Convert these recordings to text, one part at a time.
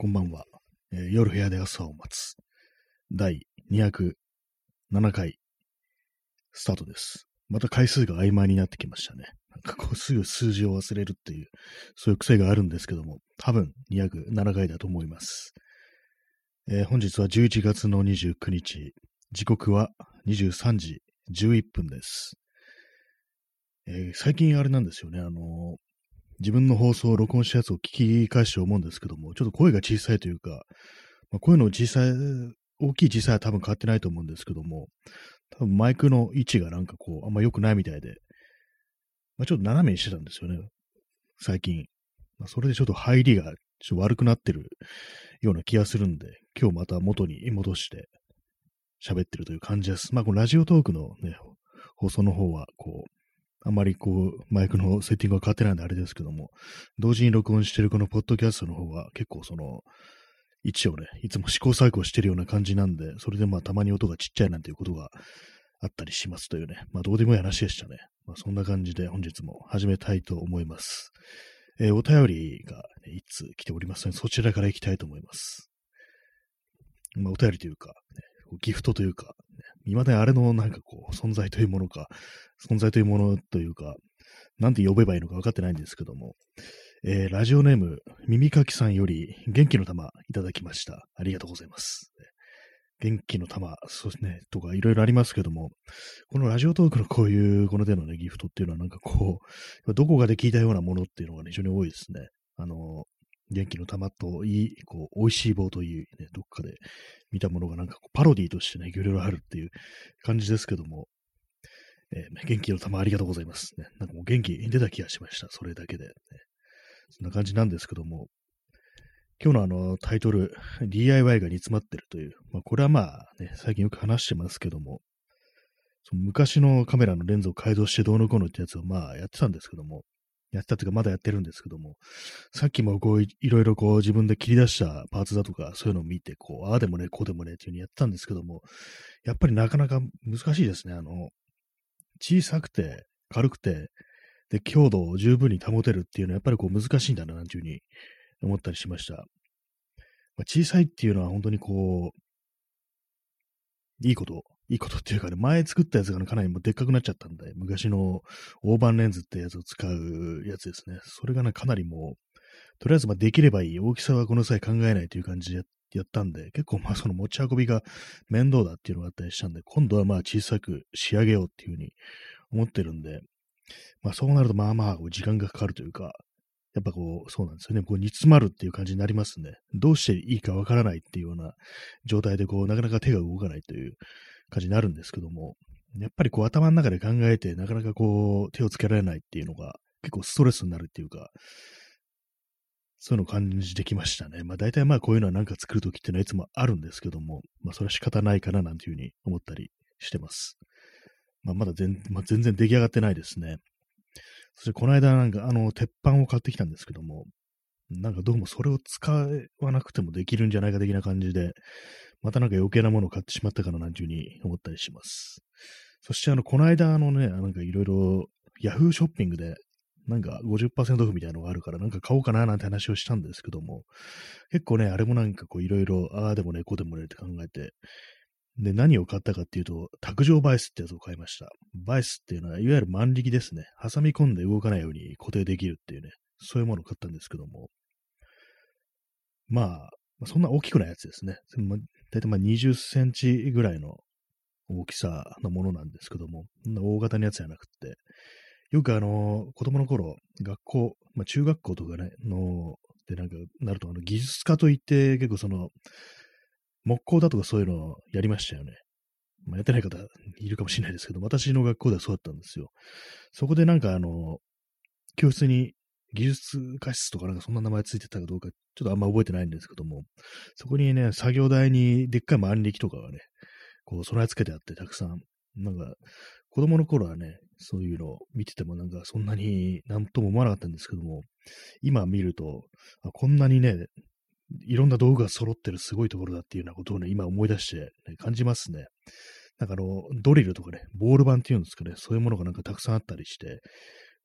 こんばんは、えー夜部屋で朝を待つ。第207回、スタートです。また回数が曖昧になってきましたね。なんかこうすぐ数字を忘れるっていう、そういう癖があるんですけども、多分207回だと思います。えー本日は11月の29日、時刻は23時11分です。えー最近あれなんですよね、あの自分の放送を録音したやつを聞き返して思うんですけども、ちょっと声が小さいというか、まあ、声の小さい、大きい小さいは多分変わってないと思うんですけども、多分マイクの位置がなんかこう、あんま良くないみたいで、まあ、ちょっと斜めにしてたんですよね、最近。まあ、それでちょっと入りがちょっと悪くなってるような気がするんで、今日また元に戻して喋ってるという感じです。まあ、このラジオトークのね、放送の方は、こう、あまりこう、マイクのセッティングが変わってないんであれですけども、同時に録音してるこのポッドキャストの方は結構その、位置をね、いつも試行錯誤してるような感じなんで、それでまあたまに音がちっちゃいなんていうことがあったりしますというね、まあどうでもいい話でしたね。まあそんな感じで本日も始めたいと思います。えーお便りが、ね、いつ来ておりますので、そちらから行きたいと思います。まあお便りというか、ね、ギフトというか、未だにあれのなんかこう、存在というものか、存在というものというか、なんて呼べばいいのか分かってないんですけども、えーラジオネーム、耳かきさんより元気の玉いただきました。ありがとうございます。元気の玉、そうですね、とかいろいろありますけども、このラジオトークのこういうこの手のね、ギフトっていうのはなんかこう、どこかで聞いたようなものっていうのが、ね、非常に多いですね。あの、元気の玉といい、こう、美味しい棒という、ね、どっかで見たものがなんかこうパロディとしてね、いろいろあるっていう感じですけども、えー元気の玉ありがとうございます。ね、なんかもう元気出た気がしました。それだけで、ね。そんな感じなんですけども、今日のあのタイトル、DIY が煮詰まってるという、まあ、これはまあね、最近よく話してますけども、その昔のカメラのレンズを改造してどうのこうのってやつをまあやってたんですけども、やったっていうかまだやってるんですけども、さっきもこういいろいろこう自分で切り出したパーツだとかそういうのを見て、こう、ああでもね、こうでもねっていうふうにやってたんですけども、やっぱりなかなか難しいですね。あの、小さくて軽くて、で、強度を十分に保てるっていうのはやっぱりこう難しいんだな、なんていうふうに思ったりしました。まあ、小さいっていうのは本当にこう、いいこと、いいことっていうかね、前作ったやつがねかなりもうでっかくなっちゃったんで、昔の大判レンズってやつを使うやつですね。それがね、かなりもう、とりあえずまあできればいい。大きさはこの際考えないという感じでやったんで、結構まあその持ち運びが面倒だっていうのがあったりしたんで、今度はまあ小さく仕上げようっていうふうに思ってるんで、まあそうなるとまあまあ時間がかかるというか、やっぱこう、そうなんですよね。こう煮詰まるっていう感じになりますね。どうしていいかわからないっていうような状態でこう、なかなか手が動かないという感じになるんですけども、やっぱりこう頭の中で考えてなかなかこう手をつけられないっていうのが結構ストレスになるっていうか、そういうのを感じてきましたね。まあ大体まあこういうのはなんか作るときっていうのはいつもあるんですけども、まあそれは仕方ないかななんていうふうに思ったりしてます。まあまだ全,、まあ、全然出来上がってないですね。そしてこの間なんかあの鉄板を買ってきたんですけども、なんかどうもそれを使わなくてもできるんじゃないか的な感じで、またなんか余計なものを買ってしまったかななんていうふうに思ったりします。そしてあの、この間あのね、なんかいろいろヤフーショッピングでなんか50%オフみたいなのがあるから、なんか買おうかななんて話をしたんですけども、結構ね、あれもなんかこういろいろ、ああでもね、こうでもねって考えて、で、何を買ったかっていうと、卓上バイスってやつを買いました。バイスっていうのは、いわゆる万力ですね。挟み込んで動かないように固定できるっていうね、そういうものを買ったんですけども、まあ、そんな大きくないやつですね。大体まあ20センチぐらいの大きさのものなんですけども、そんな大型のやつじゃなくて、よくあの、子供の頃、学校、まあ中学校とかね、の、でなんか、なると、あの、技術科といって、結構その、木工だとかそういうのをやりましたよね。まあ、やってない方いるかもしれないですけど、私の学校ではそうだったんですよ。そこでなんかあの、教室に技術科室とかなんかそんな名前ついてたかどうか、ちょっとあんま覚えてないんですけども、そこにね、作業台にでっかい万力とかがね、こう備え付けてあってたくさん、なんか、子供の頃はね、そういうのを見ててもなんかそんなになんとも思わなかったんですけども、今見ると、あこんなにね、いろんな道具が揃ってるすごいところだっていうようなことをね、今思い出して、ね、感じますね。なんかあの、ドリルとかね、ボール板っていうんですかね、そういうものがなんかたくさんあったりして、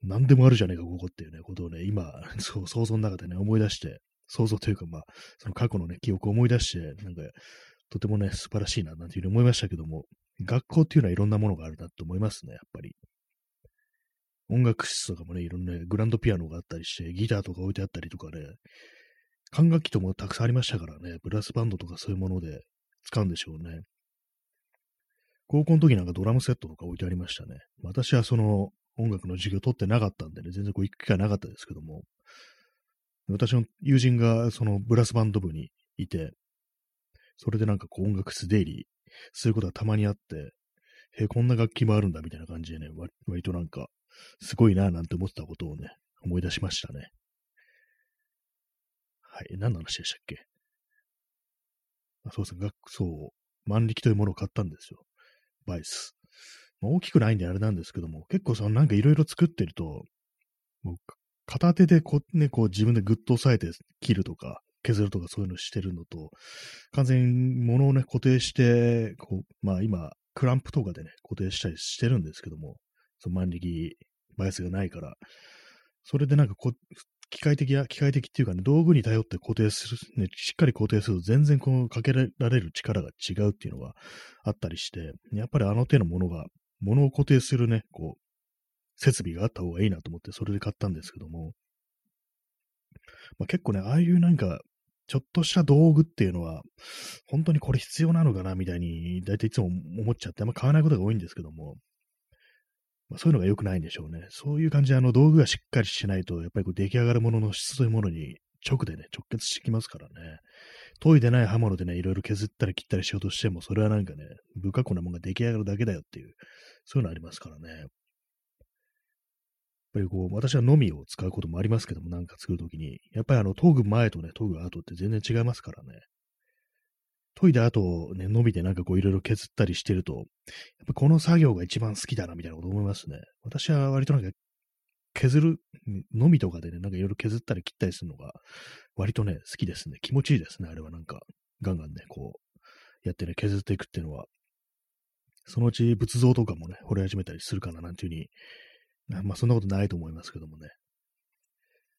何でもあるじゃねえか、ここっていうね、ことをね、今、そう、想像の中でね、思い出して、想像というか、まあ、その過去のね、記憶を思い出して、なんか、とてもね、素晴らしいな、なんていうふうに思いましたけども、学校っていうのはいろんなものがあるなと思いますね、やっぱり。音楽室とかもね、いろんな、ね、グランドピアノがあったりして、ギターとか置いてあったりとかね、管楽器ともたくさんありましたからね、ブラスバンドとかそういうもので使うんでしょうね。高校の時なんかドラムセットとか置いてありましたね。私はその音楽の授業取ってなかったんでね、全然こう行く機会なかったですけども、私の友人がそのブラスバンド部にいて、それでなんかこう音楽室出入りすることがたまにあって、へこんな楽器もあるんだみたいな感じでね、割となんか、すごいなぁなんて思ってたことをね、思い出しましたね。はい、何の話でしたっけ？あそうですね、学そう、万力というものを買ったんですよ。バイス。大きくないんであれなんですけども、結構そのなんかいろいろ作ってると、もう片手でこうね、こう自分でグッと押さえて切るとか、削るとかそういうのしてるのと、完全に物をね、固定して、こう、まあ今、クランプとかでね、固定したりしてるんですけども、その万力バイアスがないから、それでなんかこ機械的や、機械的っていうかね、道具に頼って固定する、ね、しっかり固定すると全然このかけられる力が違うっていうのがあったりして、やっぱりあの手のものが、ものを固定するね、こう、設備があった方がいいなと思ってそれで買ったんですけども、まあ、結構ね、ああいうなんかちょっとした道具っていうのは、本当にこれ必要なのかなみたいに、大体いつも思っちゃって、あんま買わないことが多いんですけども、まあ、そういうのが良くないんでしょうね。そういう感じで、あの、道具がしっかりしないと、やっぱりこう出来上がるものの質というものに直でね、直結してきますからね。研いでない刃物でね、いろいろ削ったり切ったりしようとしても、それはなんかね、不可抗なものが出来上がるだけだよっていう、そういうのありますからね。やっぱりこう、私はのみを使うこともありますけども、なんか作るときに、やっぱりあの、研ぐ前とね、研ぐ後って全然違いますからね。研いだ後、ね、のみでなんかこういろいろ削ったりしてると、やっぱこの作業が一番好きだな、みたいなこと思いますね。私は割となんか、削る、のみとかでね、なんかいろいろ削ったり切ったりするのが、割とね、好きですね。気持ちいいですね、あれはなんか、ガンガンね、こう、やってね、削っていくっていうのは、そのうち仏像とかもね、掘り始めたりするかな、なんていうふうにまあそんなことないと思いますけどもね。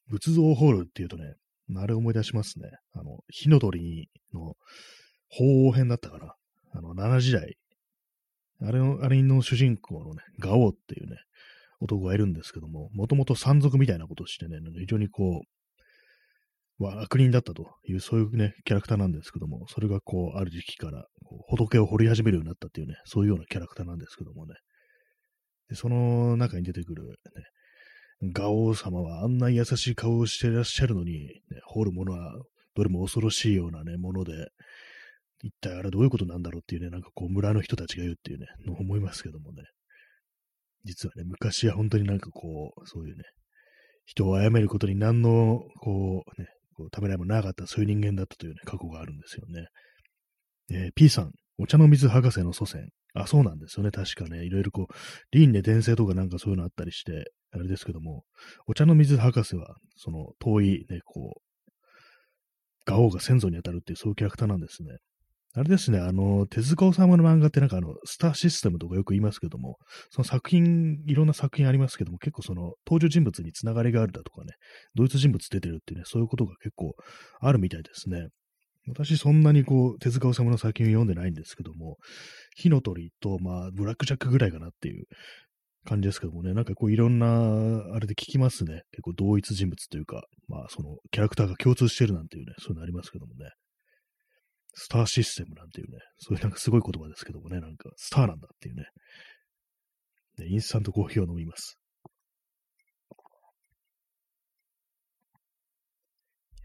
仏像ホールっていうとね、あれ思い出しますね。あの、火の鳥の鳳凰編だったかな。あの、奈良時代。あれの、あれの主人公のね、ガオっていうね、男がいるんですけども、もともと山賊みたいなことをしてね、非常にこう、は悪人だったという、そういうね、キャラクターなんですけども、それがこう、ある時期からこう仏を掘り始めるようになったっていうね、そういうようなキャラクターなんですけどもね。で、その中に出てくる、ね、ガオ様はあんな優しい顔をしていらっしゃるのに、ね、掘るものはどれも恐ろしいようなね、もので、一体あれどういうことなんだろうっていうね、なんかこう村の人たちが言うっていうね、の思いますけどもね。実はね、昔は本当になんかこう、そういうね、人を殺めることに何の、こう、ね、こうためらいもなかった、そういう人間だったというね、過去があるんですよね。えー、P さん、お茶の水博士の祖先、あ、そうなんですよね。確かね。いろいろこう、輪廻転生とかなんかそういうのあったりして、あれですけども、お茶の水博士は、その遠いね、こう、ガオが先祖に当たるっていうそういうキャラクターなんですね。あれですね、あの、手塚治虫の漫画ってなんかあの、スターシステムとかよく言いますけども、その作品、いろんな作品ありますけども、結構その登場人物につながりがあるだとかね、同一人物出てるっていうね、そういうことが結構あるみたいですね。私そんなにこう、手塚治虫の作品を読んでないんですけども、火の鳥と、まあ、ブラックジャックぐらいかなっていう感じですけどもね、なんかこういろんな、あれで聞きますね。結構同一人物というか、まあそのキャラクターが共通してるなんていうね、そういうのありますけどもね。スターシステムなんていうね、そういうなんかすごい言葉ですけどもね、なんかスターなんだっていうね。ねインスタントコーヒーを飲みます。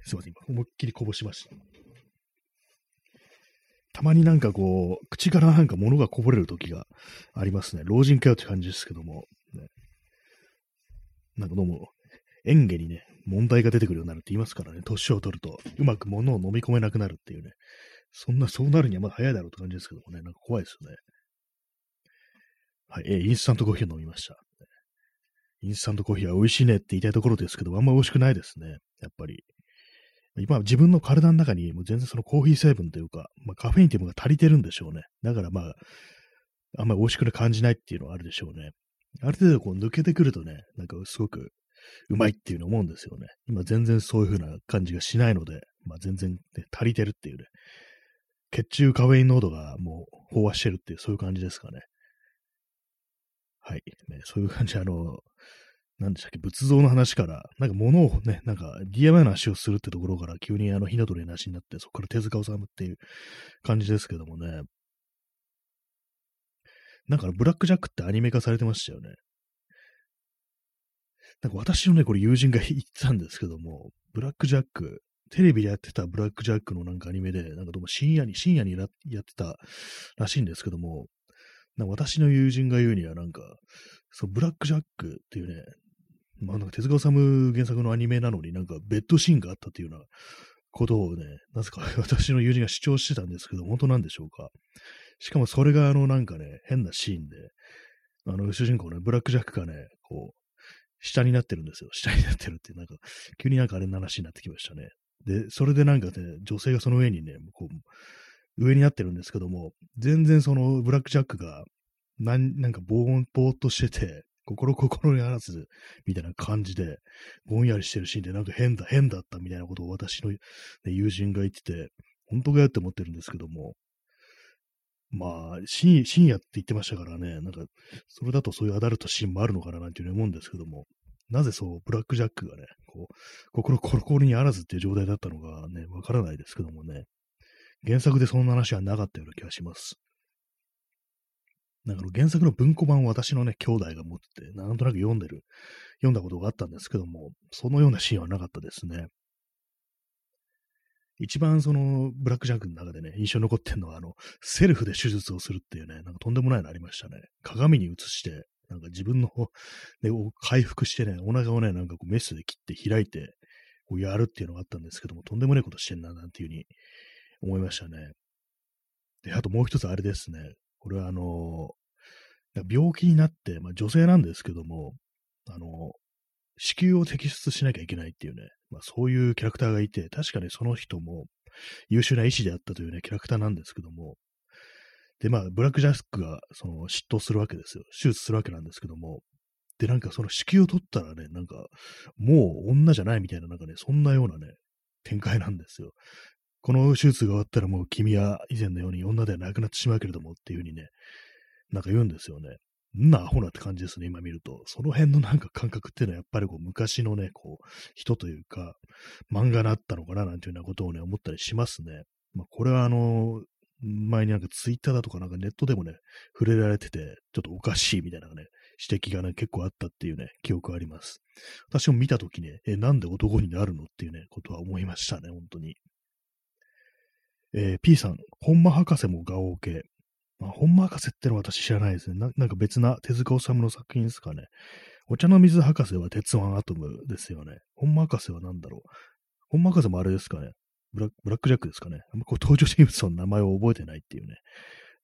すいません、今思いっきりこぼしました。たまになんかこう、口からなんか物がこぼれる時がありますね。老人かよって感じですけども、ね、なんかどうも、演技にね、問題が出てくるようになるって言いますからね、年を取ると、うまく物を飲み込めなくなるっていうね、そんな、そうなるにはまだ早いだろうって感じですけどもね、なんか怖いですよね。はい、えー、インスタントコーヒーを飲みました。インスタントコーヒーは美味しいねって言いたいところですけど、あんま美味しくないですね。やっぱり。今自分の体の中にもう全然そのコーヒー成分というか、まあ、カフェインっていうものが足りてるんでしょうね。だからまあ、あんまり美味しく感じないっていうのはあるでしょうね。ある程度こう抜けてくるとね、なんかすごくうまいっていうの思うんですよね。今全然そういう風な感じがしないので、まあ全然、ね、足りてるっていうね。血中カフェイン濃度がもう飽和してるっていう、そういう感じですかね。はい。ね、そういう感じ、あの、なんでしたっけ、仏像の話から、なんか物をね、なんか DIY の話をするってところから急にあの火の鳥の話になって、そこから手塚治虫っていう感じですけどもね。なんかブラックジャックってアニメ化されてましたよね。なんか私のね、これ友人が言ってたんですけども、ブラックジャック、テレビでやってたブラックジャックのなんかアニメで、なんかどうも深夜に、深夜にやってたらしいんですけども、私の友人が言うにはなんか、そう、ブラックジャックっていうね、まあなんか手塚治虫原作のアニメなのになんかベッドシーンがあったっていうようなことをね、なぜか 私の友人が主張してたんですけど、本当なんでしょうか。しかもそれがあのなんかね、変なシーンで、あの主人公ね、ブラックジャックがね、こう、下になってるんですよ。下になってるって、なんか、急になんかあれの話になってきましたね。で、それでなんかね、女性がその上にね、こう、上になってるんですけども、全然そのブラックジャックが、なん、なんかぼー、ぼーっとしてて、心心にあらず、みたいな感じで、ぼんやりしてるシーンでなんか変だ、変だったみたいなことを私の、ね、友人が言ってて、本当かよって思ってるんですけども、まあ、深夜って言ってましたからね、なんか、それだとそういうアダルトシーンもあるのかななんていうふうに思うんですけども、なぜそう、ブラックジャックがね、こう、心コロコロにあらずっていう状態だったのかね、わからないですけどもね、原作でそんな話はなかったような気がします。なんか原作の文庫版を私のね、兄弟が持ってて、なんとなく読んでる、読んだことがあったんですけども、そのようなシーンはなかったですね。一番その、ブラックジャックの中でね、印象に残ってるのは、あの、セルフで手術をするっていうね、なんかとんでもないのありましたね。鏡に映して、なんか自分の、ね、回復してね、お腹をね、なんかこうメスで切って開いて、こうやるっていうのがあったんですけども、とんでもないことしてんな、なんていうふうに思いましたね。で、あともう一つあれですね。これはあの病気になって、まあ女性なんですけども、あの子宮を摘出しなきゃいけないっていうね、まあそういうキャラクターがいて、確かにその人も優秀な医師であったというね、キャラクターなんですけども、で、まあ、ブラックジャックが、その、嫉妬するわけですよ。手術するわけなんですけども、で、なんかその子宮を取ったらね、なんか、もう女じゃないみたいな、なんかね、そんなようなね、展開なんですよ。この手術が終わったらもう君は以前のように女ではなくなってしまうけれどもっていうふうにね、なんか言うんですよね。んなアホなって感じですね、今見ると。その辺のなんか感覚っていうのはやっぱりこう昔のね、こう、人というか、漫画だったのかななんていうようなことをね、思ったりしますね。まあ、これはあの、前になんかツイッターだとかなんかネットでもね、触れられてて、ちょっとおかしいみたいなね、指摘がね、結構あったっていうね、記憶あります。私も見たときね、え、なんで男になるのっていうね、ことは思いましたね、本当に。えー、P さん、本間博士も画王系。まあ、本間博士ってのは私知らないですねな。なんか別な手塚治虫の作品ですかね。お茶の水博士は鉄腕アトムですよね。本間博士は何だろう。本間博士もあれですかね。ブラックジャックですかね。あんまこう登場人物の名前を覚えてないっていうね。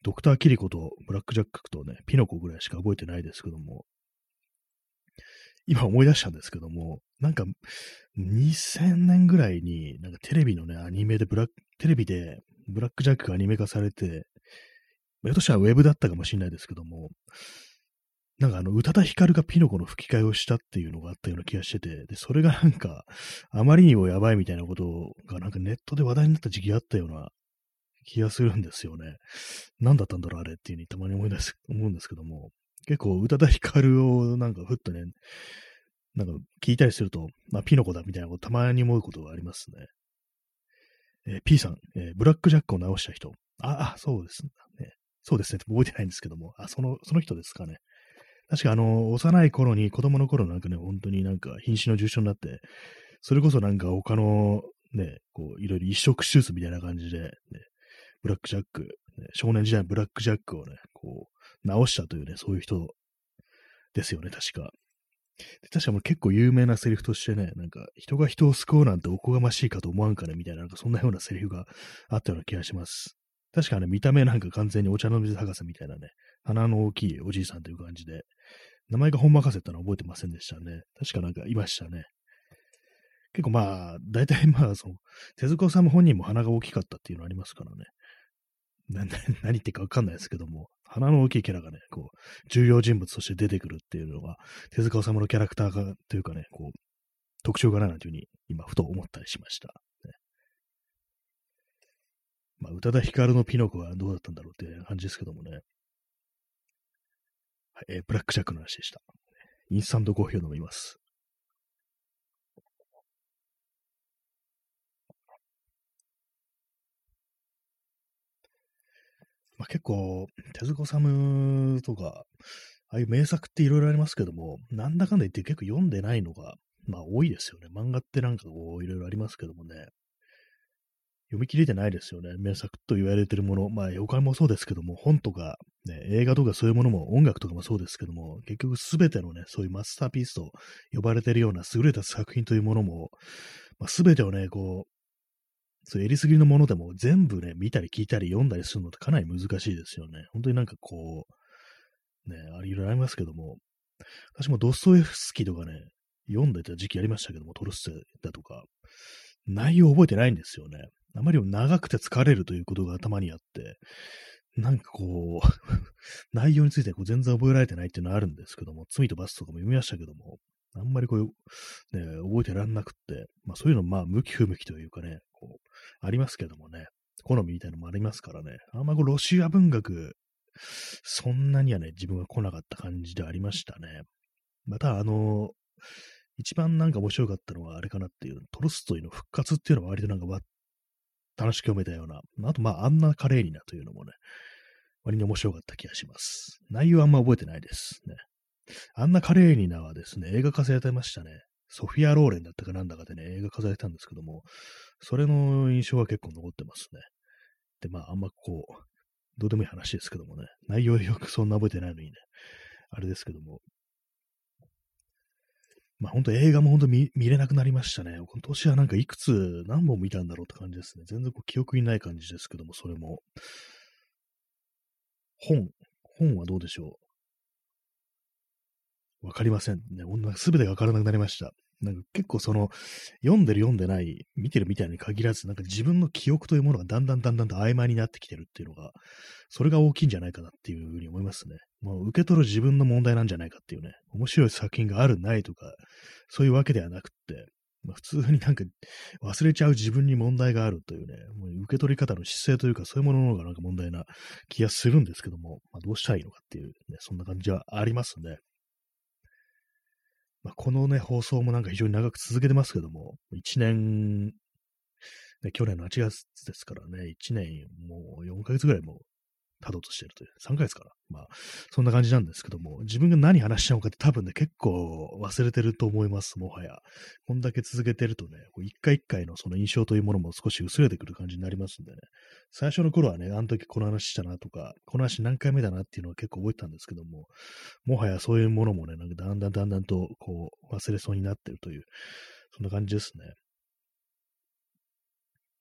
ドクター・キリコとブラックジャックとね、ピノコぐらいしか覚えてないですけども、今思い出したんですけども、なんか2000年ぐらいに、なんかテレビのね、アニメでブラック、テレビでブラックジャックがアニメ化されて、ひょっとしたらウェブだったかもしれないですけども、なんかあの、宇多田ヒカルがピノコの吹き替えをしたっていうのがあったような気がしてて、で、それがなんか、あまりにもやばいみたいなことがなんかネットで話題になった時期があったような気がするんですよね。何だったんだろうあれっていうふうにたまに思い出す、思うんですけども、結構宇多田ヒカルをなんかふっとね、なんか聞いたりすると、まあ、ピノコだみたいなことたまに思うことがありますね。えー、P さん、えー、ブラックジャックを直した人。あ、あ、そうですね。そうですね。覚えてないんですけども。あ、その、その人ですかね。確かあの、幼い頃に、子供の頃なんかね、本当になんか瀕死の重症になって、それこそなんか他のね、こう、いろいろ移植手術みたいな感じで、ね、ブラックジャック、ね、少年時代のブラックジャックをね、こう、直したというね、そういう人ですよね、確か。で確かもう結構有名なセリフとしてね、なんか、人が人を救うなんておこがましいかと思わんかね、みたいな、なんかそんなようなセリフがあったような気がします。確かね、見た目なんか完全にお茶の水博士みたいなね、鼻の大きいおじいさんという感じで、名前が本任せってのは覚えてませんでしたね。確かなんかいましたね。結構まあ、大体まあ、その、手塚さん本人も鼻が大きかったっていうのありますからね。何言ってかわかんないですけども、鼻の大きいキャラがね、こう、重要人物として出てくるっていうのは、手塚治虫のキャラクターが、というかね、こう、特徴かないなんていうふうに、今、ふと思ったりしました。ね、まあ、宇多田ヒカルのピノコはどうだったんだろうって感じですけどもね。えー、ブラックジャックの話でした。インスタントコーヒーを飲みます。まあ、結構、手塚治虫とか、ああいう名作っていろいろありますけども、なんだかんだ言って結構読んでないのが、まあ多いですよね。漫画ってなんかこう、いろいろありますけどもね。読み切れてないですよね。名作と言われてるもの。まあ、妖怪もそうですけども、本とか、ね、映画とかそういうものも、音楽とかもそうですけども、結局すべてのね、そういうマスターピースと呼ばれてるような優れた作品というものも、まあ、すべてをね、こう、そう、えりすぎのものでも全部ね、見たり聞いたり読んだりするのってかなり難しいですよね。本当になんかこう、ね、あれいろいろありますけども、私もドストエフスキーとかね、読んでた時期ありましたけども、トルステだとか、内容覚えてないんですよね。あまりも長くて疲れるということが頭にあって、なんかこう 内容についてこう全然覚えられてないっていうのはあるんですけども、罪と罰とかも読みましたけども、あんまりこう、ね、覚えてらんなくって、まあそういうのまあ向き不向きというかね、こう、ありますけどもね、好みみたいなのもありますからね、あんまこうロシア文学、そんなにはね、自分は来なかった感じでありましたね。また、あの、一番なんか面白かったのはあれかなっていう、トルストイの復活っていうのは割となんか割楽しく読めたような、あとまあ、アンナ・カレーニナというのもね、割に面白かった気がします。内容あんま覚えてないですね。アンナ・カレーニナはですね、映画化されてましたね。ソフィア・ローレンだったかなんだかでね、映画化されたんですけども、それの印象は結構残ってますね。で、まあ、あんまこう、どうでもいい話ですけどもね、内容よくそんな覚えてないのにね、あれですけども、まあ本当映画も本当見見れなくなりましたね。今年はなんかいくつ何本見たんだろうって感じですね。全然こう記憶にない感じですけども、それも。本、本はどうでしょう？わかりませんね。すべてがわからなくなりました。なんか結構その、読んでる読んでない、見てるみたいに限らず、なんか自分の記憶というものがだんだんだんだんと曖昧になってきてるっていうのが、それが大きいんじゃないかなっていうふうに思いますね。もう受け取る自分の問題なんじゃないかっていうね、面白い作品があるないとか、そういうわけではなくって、まあ、普通になんか忘れちゃう自分に問題があるというね、もう受け取り方の姿勢というか、そういうものの方がなんか問題な気がするんですけども、まあ、どうしたらいいのかっていう、ね、そんな感じはありますね。まあ、このね、放送もなんか非常に長く続けてますけども、1年、ね、去年の8月ですからね、1年もう4ヶ月ぐらいもたどとしてるという、3ヶ月かな。まあ、そんな感じなんですけども、自分が何話したのかって多分ね、結構忘れてると思います、もはや。こんだけ続けてるとね、一回一回のその印象というものも少し薄れてくる感じになりますんでね。最初の頃はね、あの時この話したなとか、この話何回目だなっていうのは結構覚えてたんですけども、もはやそういうものもね、なんかだんだんだんだんとこう忘れそうになってるという、そんな感じですね。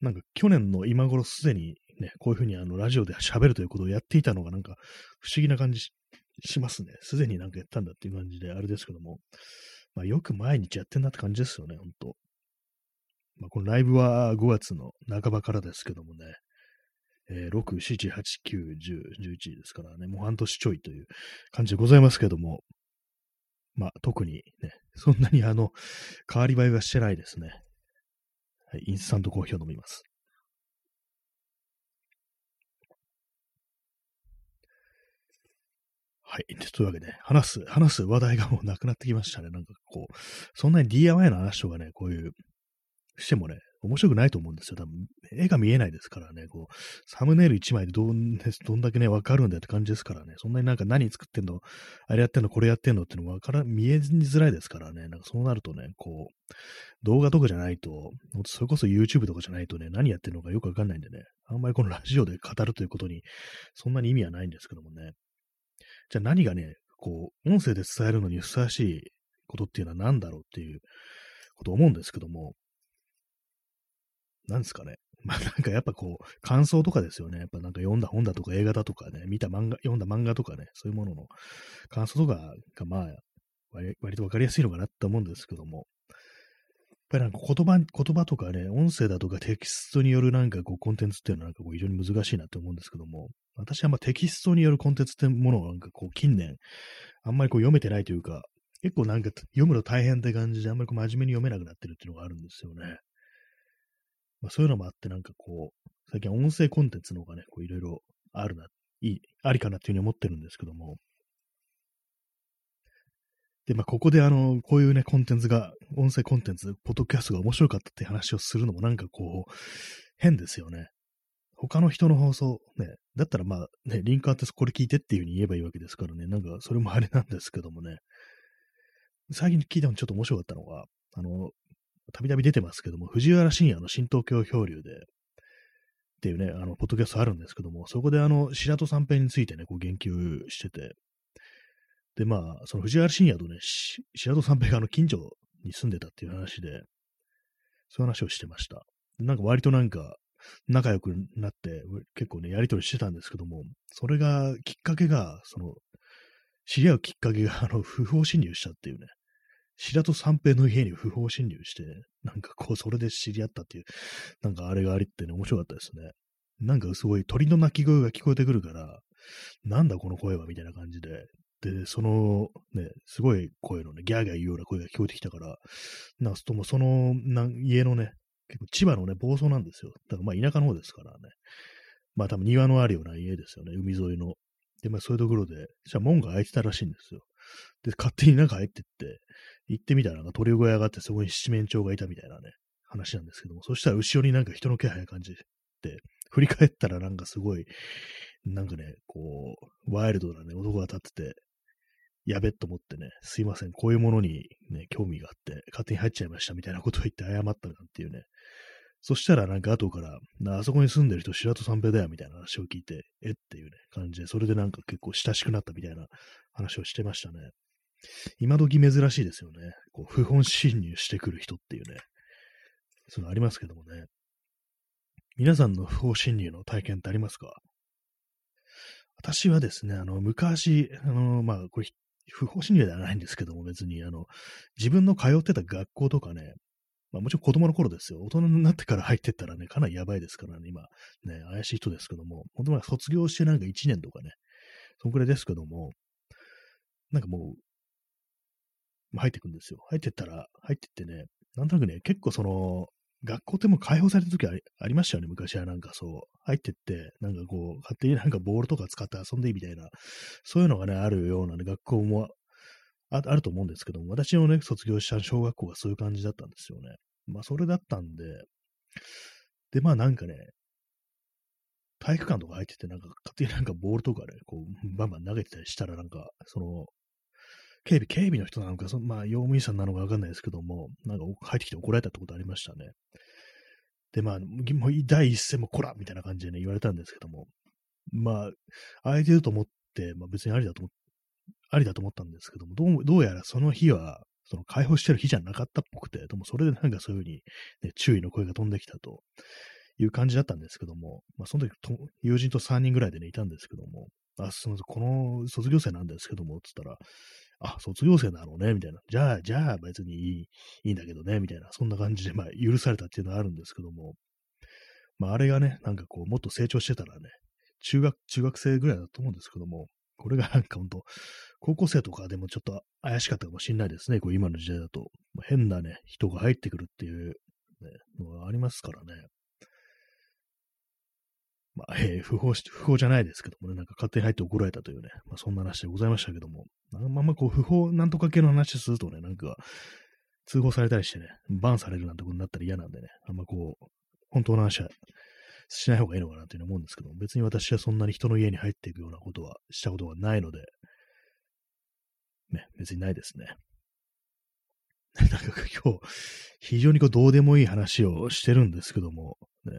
なんか去年の今頃すでにね、こういうふうにあのラジオで喋るということをやっていたのがなんか不思議な感じしますね。すでになんかやったんだっていう感じであれですけども、まあよく毎日やってんなって感じですよね、ほんと。まあこのライブは5月の半ばからですけどもね、えー、6、7、8、9、10、11ですからね、もう半年ちょいという感じでございますけども、まあ特にね、そんなにあの、変わり映えはしてないですね。はい、インスタントコーヒーを飲みます。はい。というわけで、話す、話す話題がもうなくなってきましたね。なんかこう、そんなに DIY の話とかね、こういう、してもね、面白くないと思うんですよ。多分、絵が見えないですからね、こう、サムネイル1枚でどんどんだけね、わかるんだよって感じですからね、そんなになんか何作ってんの、あれやってんの、これやってんのってのわから、見えづらいですからね、なんかそうなるとね、こう、動画とかじゃないと、それこそ YouTube とかじゃないとね、何やってんのかよくわかんないんでね、あんまりこのラジオで語るということに、そんなに意味はないんですけどもね。じゃあ何がね、こう、音声で伝えるのにふさわしいことっていうのは何だろうっていうことを思うんですけども、なんですかね。まあなんかやっぱこう、感想とかですよね。やっぱなんか読んだ本だとか映画だとかね、見た漫画、読んだ漫画とかね、そういうものの感想とかがまあ、割割とわかりやすいのかなって思うんですけども、やっぱりなんか言葉、言葉とかね、音声だとかテキストによるなんかこうコンテンツっていうのはなんかこう非常に難しいなって思うんですけども、私はまあテキストによるコンテンツってものをなんかこう近年、あんまりこう読めてないというか、結構なんか読むの大変って感じで、あんまりこう真面目に読めなくなってるっていうのがあるんですよね。まあそういうのもあってなんかこう、最近音声コンテンツの方がね、こういろいろあるな、いい、ありかなっていうふうに思ってるんですけども。で、まあ、ここであの、こういうね、コンテンツが、音声コンテンツ、ポッドキャストが面白かったって話をするのもなんかこう、変ですよね。他の人の放送、ね、だったらまあね、リンクあってこれ聞いてっていう風に言えばいいわけですからね、なんかそれもあれなんですけどもね、最近聞いたのちょっと面白かったのが、あの、たびたび出てますけども、藤原信也の新東京漂流で、っていうね、あの、ポッドキャストあるんですけども、そこであの、白戸三平についてね、こう言及してて、で、まあ、その藤原信也とね、白戸三平があの、近所に住んでたっていう話で、そういう話をしてました。なんか割となんか、仲良くなって、結構ね、やりとりしてたんですけども、それが、きっかけが、その、知り合うきっかけが、あの、不法侵入したっていうね、白戸三平の家に不法侵入して、なんかこう、それで知り合ったっていう、なんかあれがありってね、面白かったですね。なんかすごい鳥の鳴き声が聞こえてくるから、なんだこの声はみたいな感じで、で、そのね、すごい声のね、ギャーギャー言うような声が聞こえてきたから、なんともその家のね、結構千葉のね、房総なんですよ。だからまあ田舎の方ですからね。まあ多分庭のあるような家ですよね、海沿いの。で、まあそういうところで、じゃあ門が開いてたらしいんですよ。で、勝手に中入ってって、行ってみたらなんか鳥小屋があってそこに七面鳥がいたみたいなね、話なんですけども、そしたら後ろになんか人の気配感じて、振り返ったらなんかすごい、なんかね、こう、ワイルドなね、男が立ってて、やべっと思ってね、すいません、こういうものにね、興味があって、勝手に入っちゃいましたみたいなことを言って謝ったなんていうね。そしたらなんか後から、あそこに住んでる人、白戸三平だよみたいな話を聞いて、え？っていうね、感じで、それでなんか結構親しくなったみたいな話をしてましたね。今時珍しいですよね。こう、不本侵入してくる人っていうね。そういうのありますけどもね。皆さんの不法侵入の体験ってありますか？私はですね、あの、昔、あの、まあ、これ、不法侵入ではないんですけども、別に、あの、自分の通ってた学校とかね、まあ、もちろん子供の頃ですよ。大人になってから入ってったらね、かなりやばいですからね、今、ね、怪しい人ですけども、本当は卒業してなんか1年とかね、そんくらいですけども、なんかもう、入ってくんですよ。入ってったら、入ってってね、なんとなくね、結構その、学校ってもう開放された時ありありましたよね、昔はなんかそう。入ってって、なんかこう、勝手になんかボールとか使って遊んでいいみたいな、そういうのがね、あるような、ね、学校もあると思うんですけども、私のね、卒業した小学校がそういう感じだったんですよね。まあ、それだったんで、で、まあなんかね、体育館とか入ってて、なんか勝手になんかボールとかね、こう、バンバン投げてたりしたら、なんか、その、警備、警備の人なのか、そまあ、用務員さんなのかわかんないですけども、なんか入ってきて怒られたってことありましたね。で、まあ、もう第一声もこらみたいな感じでね、言われたんですけども、まあ、空いてると思って、まあ別にありだと思っありだと思ったんですけども、どうどうやらその日は、その解放してる日じゃなかったっぽくて、でもそれでなんかそういうふうに、ね、注意の声が飛んできたという感じだったんですけども、まあその時友人と3人ぐらいでね、いたんですけども、あ、すみません、この卒業生なんですけども、つったら、あ、卒業生なのね、みたいな。じゃあ、じゃあ別にいい、いいんだけどね、みたいな。そんな感じで、まあ、許されたっていうのはあるんですけども。まあ、あれがね、なんかこう、もっと成長してたらね、中学、中学生ぐらいだと思うんですけども、これがなんかほんと、高校生とかでもちょっと怪しかったかもしれないですね。こう今の時代だと。変なね、人が入ってくるっていう、ね、のがありますからね。まあ、えー、不法不法じゃないですけどもね、なんか勝手に入って怒られたというね、まあ、そんな話でございましたけども、あんまこう、不法なんとか系の話するとね、なんか、通報されたりしてね、バンされるなんてことになったら嫌なんでね、あんまこう、本当の話はしない方がいいのかなというふうに思うんですけども、別に私はそんなに人の家に入っていくようなことはしたことがないので、ね、別にないですね。なんか今日、非常にこうどうでもいい話をしてるんですけども、ね、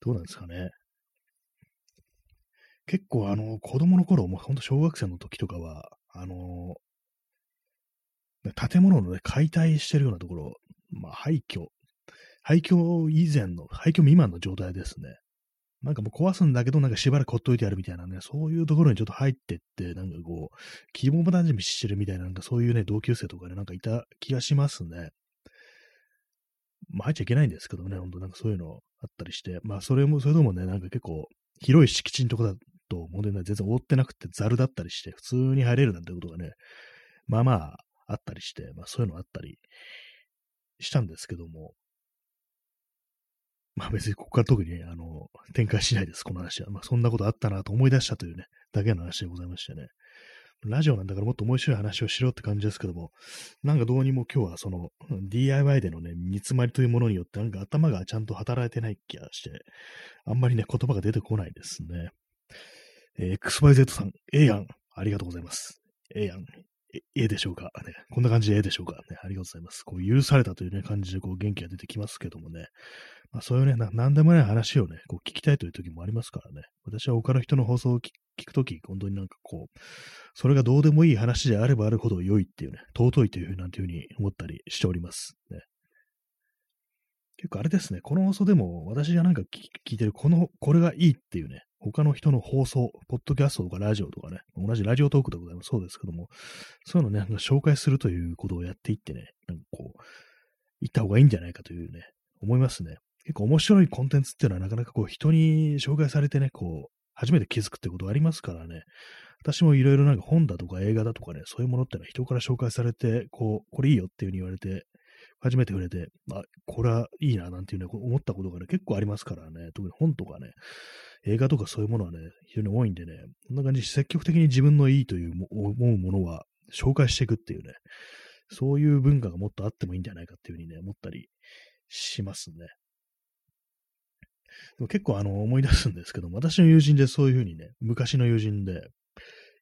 どうなんですかね。結構あの、子供の頃、もうほんと小学生の時とかは、あの建物のね、解体してるようなところ、まあ廃墟、廃墟以前の、廃墟未満の状態ですね。なんかもう壊すんだけど、なんかしばらくほっといてやるみたいなね、そういうところにちょっと入ってって、なんかこう、希望もなじみしてるみたいな、なんかそういうね、同級生とかね、なんかいた気がしますね。まあ入っちゃいけないんですけどね、ほんとなんかそういうのあったりして、まあそれも、それでもね、なんか結構、広い敷地のとこだと問題ない。全然覆ってなくてザルだったりして、普通に入れるなんてことがね、まあまああったりして、まあそういうのあったりしたんですけども、まあ別にここから特に、あの、展開しないです、この話は。まあそんなことあったなと思い出したというね、だけの話でございましてね。ラジオなんだからもっと面白い話をしろって感じですけども、なんかどうにも今日はその DIY でのね、煮詰まりというものによってなんか頭がちゃんと働いてない気がして、あんまりね、言葉が出てこないですね。えー、XYZ さん、ええやん。ありがとうございます。ええやん。え、えでしょうか、ね。こんな感じでええでしょうか？ね。ありがとうございます。こう、許されたというね、感じでこう元気が出てきますけどもね。まあ、そういうね、ななんでもない話をね、こう聞きたいという時もありますからね。私は他の人の放送を聞くとき、本当になんかこう、それがどうでもいい話であればあるほど良いっていうね、尊いというふうなんていうふうに思ったりしております。ね。結構あれですね、この放送でも私がなんか聞いてる、この、これがいいっていうね、他の人の放送、ポッドキャストとかラジオとかね、同じラジオトークでございます。そうですけども、そういうのね、なんか紹介するということをやっていってね、なんかこう、行った方がいいんじゃないかというね、思いますね。結構面白いコンテンツっていうのはなかなかこう人に紹介されてね、こう、初めて気づくってことありますからね。私もいろいろなんか本だとか映画だとかね、そういうものってのは人から紹介されて、こう、これいいよっていう風に言われて、初めて触れて、あ、これはいいななんていうね、思ったことがね、結構ありますからね、特に本とかね、映画とかそういうものはね、非常に多いんでね、こんな感じで積極的に自分のいいという思うものは紹介していくっていうね、そういう文化がもっとあってもいいんじゃないかっていうふうにね、思ったりしますね。でも結構あの思い出すんですけども、私の友人でそういうふうにね、昔の友人で、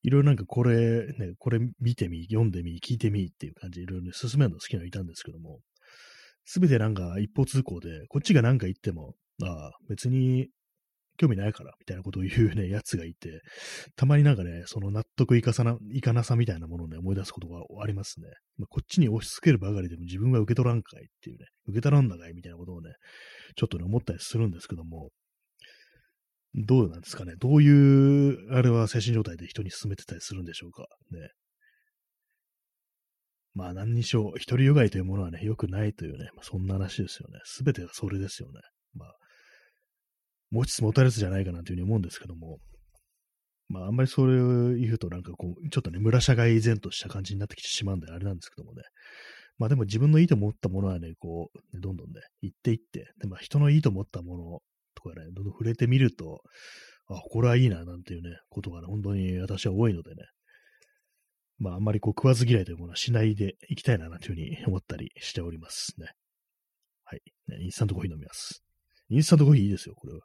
いろいろなんかこれ、ね、これ見てみ、読んでみ、聞いてみっていう感じでいろいろ、ね、進めるの好きなのいたんですけども、すべてなんか一方通行で、こっちが何か言っても、ああ、別に興味ないから、みたいなことを言うね、やつがいて、たまになんかね、その納得いかさな、いかなさみたいなものをね、思い出すことがありますね。まあ、こっちに押し付けるばかりでも自分は受け取らんかいっていうね、受け取らんだかいみたいなことをね、ちょっとね、思ったりするんですけども、どうなんですかね。どういう、あれは精神状態で人に勧めてたりするんでしょうか。ね。まあ何にしろ、独りよがいというものはね、良くないというね、まあ、そんな話ですよね。すべてがそれですよね。まあ、持ちつ持たれつじゃないかなというふうに思うんですけども、まああんまりそれを言うとなんかこう、ちょっとね、村社会依然とした感じになってきてしまうんであれなんですけどもね。まあでも自分のいいと思ったものはね、こう、どんどんね、言っていって、で、まあ人のいいと思ったものとかね、どんどん触れてみると、あ、これはいいな、なんていうね、ことがね、本当に私は多いのでね、まああんまりこう食わず嫌いというものはしないでいきたいな、なんていうふうに思ったりしておりますね。はい。ね、インスタントコーヒー飲みます。インスタントコーヒーいいですよ、これは。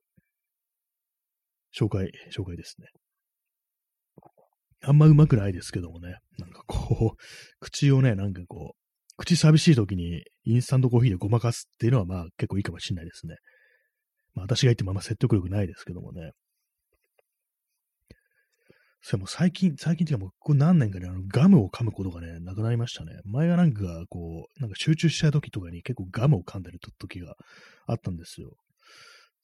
紹介、紹介ですね。あんまうまくないですけどもね、なんかこう、口をね、なんかこう、口寂しい時にインスタントコーヒーでごまかすっていうのはまあ結構いいかもしれないですね。まあ私が言ってもあんま説得力ないですけどもね。それも最近、最近っていうかもうこれ何年かで、ね、あのガムを噛むことがね、なくなりましたね。前はなんかこう、なんか集中した時とかに結構ガムを噛んでる時があったんですよ。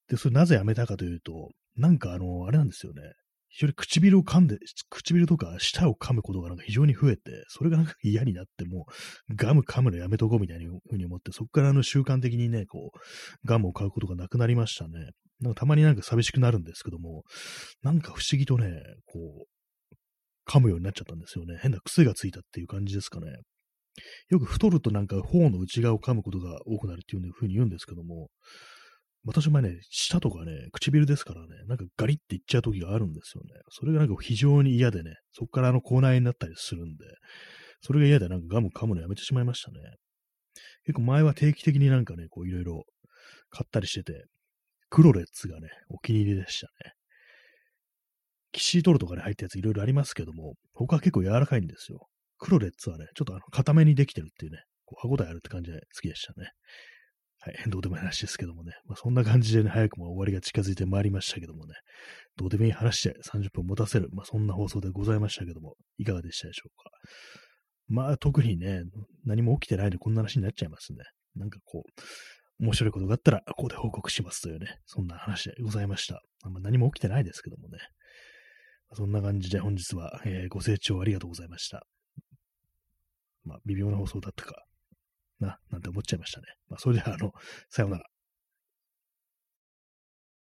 で、それなぜやめたかというと、なんかあの、あれなんですよね。非常に唇を噛んで、唇とか舌を噛むことがなんか非常に増えて、それがなんか嫌になってもガム噛むのやめとこうみたいなふうに思って、そこからあの習慣的にね、こう、ガムを買うことがなくなりましたね。なんかたまになんか寂しくなるんですけども、なんか不思議とね、こう、噛むようになっちゃったんですよね。変な癖がついたっていう感じですかね。よく太るとなんか頬の内側を噛むことが多くなるっていうふうに言うんですけども、私もね、舌とかね、唇ですからね、なんかガリっていっちゃう時があるんですよね。それがなんか非常に嫌でね、そこからあの口内になったりするんで、それが嫌でなんかガム噛むのやめてしまいましたね。結構前は定期的になんかね、こういろいろ買ったりしてて、クロレッツがね、お気に入りでしたね。キシートルとかに入ったやついろいろありますけども、他は結構柔らかいんですよ。クロレッツはね、ちょっとあの、固めにできてるっていうね、こう歯応えあるって感じで好きでしたね。はい、どうでもいい話ですけどもね。まあ、そんな感じでね、早くも終わりが近づいてまいりましたけどもね。どうでもいい話で30分持たせる。まあ、そんな放送でございましたけども、いかがでしたでしょうか。まあ、特にね、何も起きてないでこんな話になっちゃいますね。なんかこう、面白いことがあったら、ここで報告しますというね、そんな話でございました。あんま、何も起きてないですけどもね。そんな感じで本日は、えー、ご清聴ありがとうございました。まあ、微妙な放送だったかな、なんて思っちゃいましたね。まあ、それでは、あの、さようなら。